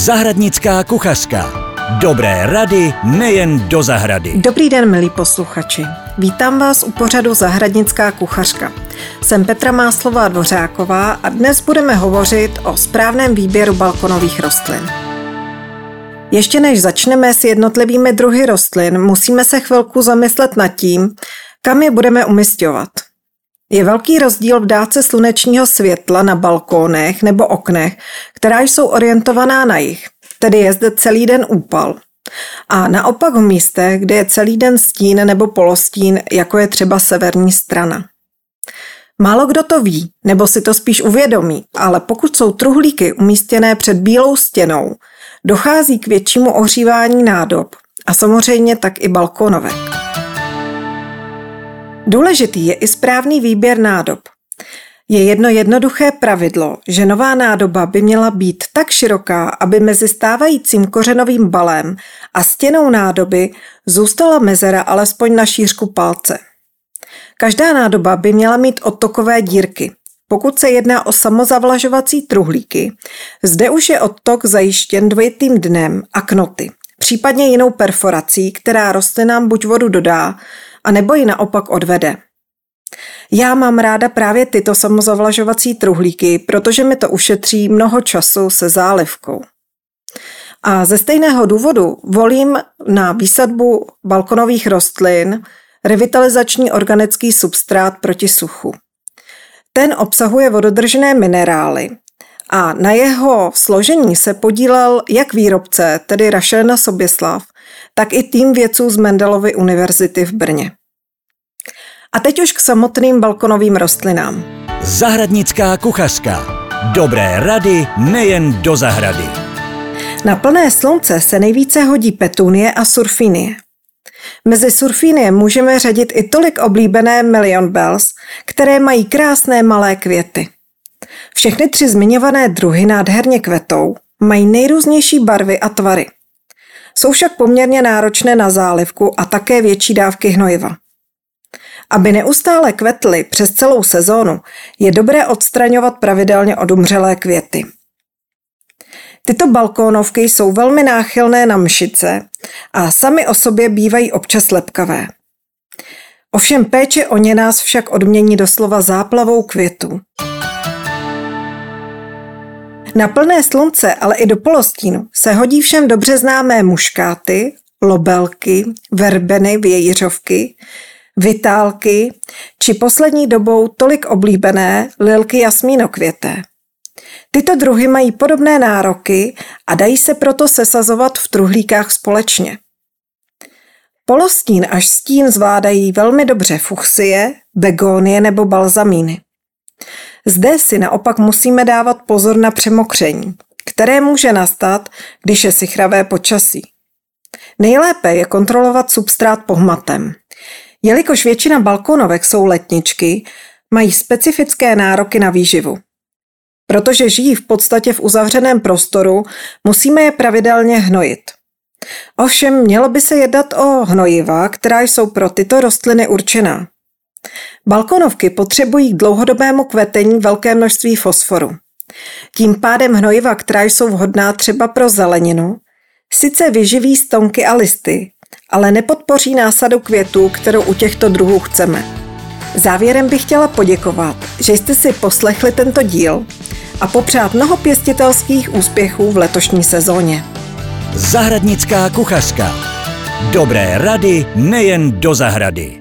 Zahradnická kuchařka. Dobré rady nejen do zahrady. Dobrý den, milí posluchači. Vítám vás u pořadu Zahradnická kuchařka. Jsem Petra Máslová Dvořáková a dnes budeme hovořit o správném výběru balkonových rostlin. Ještě než začneme s jednotlivými druhy rostlin, musíme se chvilku zamyslet nad tím, kam je budeme umistovat. Je velký rozdíl v dálce slunečního světla na balkónech nebo oknech, která jsou orientovaná na jih, tedy je zde celý den úpal. A naopak v místech, kde je celý den stín nebo polostín, jako je třeba severní strana. Málo kdo to ví, nebo si to spíš uvědomí, ale pokud jsou truhlíky umístěné před bílou stěnou, dochází k většímu ohřívání nádob a samozřejmě tak i balkonovek. Důležitý je i správný výběr nádob. Je jedno jednoduché pravidlo, že nová nádoba by měla být tak široká, aby mezi stávajícím kořenovým balem a stěnou nádoby zůstala mezera alespoň na šířku palce. Každá nádoba by měla mít odtokové dírky. Pokud se jedná o samozavlažovací truhlíky, zde už je odtok zajištěn dvojitým dnem a knoty, případně jinou perforací, která rostlinám buď vodu dodá, a nebo ji naopak odvede. Já mám ráda právě tyto samozavlažovací truhlíky, protože mi to ušetří mnoho času se zálivkou. A ze stejného důvodu volím na výsadbu balkonových rostlin revitalizační organický substrát proti suchu. Ten obsahuje vododržené minerály a na jeho složení se podílel jak výrobce, tedy Rašelna Soběslav, tak i tým vědců z Mendelovy univerzity v Brně. A teď už k samotným balkonovým rostlinám. Zahradnická kuchařka. Dobré rady nejen do zahrady. Na plné slunce se nejvíce hodí petunie a surfinie. Mezi surfinie můžeme řadit i tolik oblíbené Million Bells, které mají krásné malé květy. Všechny tři zmiňované druhy nádherně kvetou, mají nejrůznější barvy a tvary. Jsou však poměrně náročné na zálivku a také větší dávky hnojiva. Aby neustále kvetly přes celou sezónu, je dobré odstraňovat pravidelně odumřelé květy. Tyto balkónovky jsou velmi náchylné na mšice a sami o sobě bývají občas lepkavé. Ovšem péče o ně nás však odmění doslova záplavou květů. Na plné slunce, ale i do polostínu se hodí všem dobře známé muškáty, lobelky, verbeny, vějířovky, vitálky či poslední dobou tolik oblíbené lilky jasmínokvěté. Tyto druhy mají podobné nároky a dají se proto sesazovat v truhlíkách společně. Polostín až stín zvládají velmi dobře fuchsie, begonie nebo balzamíny. Zde si naopak musíme dávat pozor na přemokření, které může nastat, když je sichravé počasí. Nejlépe je kontrolovat substrát pohmatem. Jelikož většina balkonovek jsou letničky, mají specifické nároky na výživu. Protože žijí v podstatě v uzavřeném prostoru, musíme je pravidelně hnojit. Ovšem mělo by se jednat o hnojiva, která jsou pro tyto rostliny určená. Balkonovky potřebují k dlouhodobému kvetení velké množství fosforu. Tím pádem hnojiva, která jsou vhodná třeba pro zeleninu, sice vyživí stonky a listy, ale nepodpoří násadu květů, kterou u těchto druhů chceme. Závěrem bych chtěla poděkovat, že jste si poslechli tento díl a popřát mnoho pěstitelských úspěchů v letošní sezóně. Zahradnická kuchařka. Dobré rady nejen do zahrady.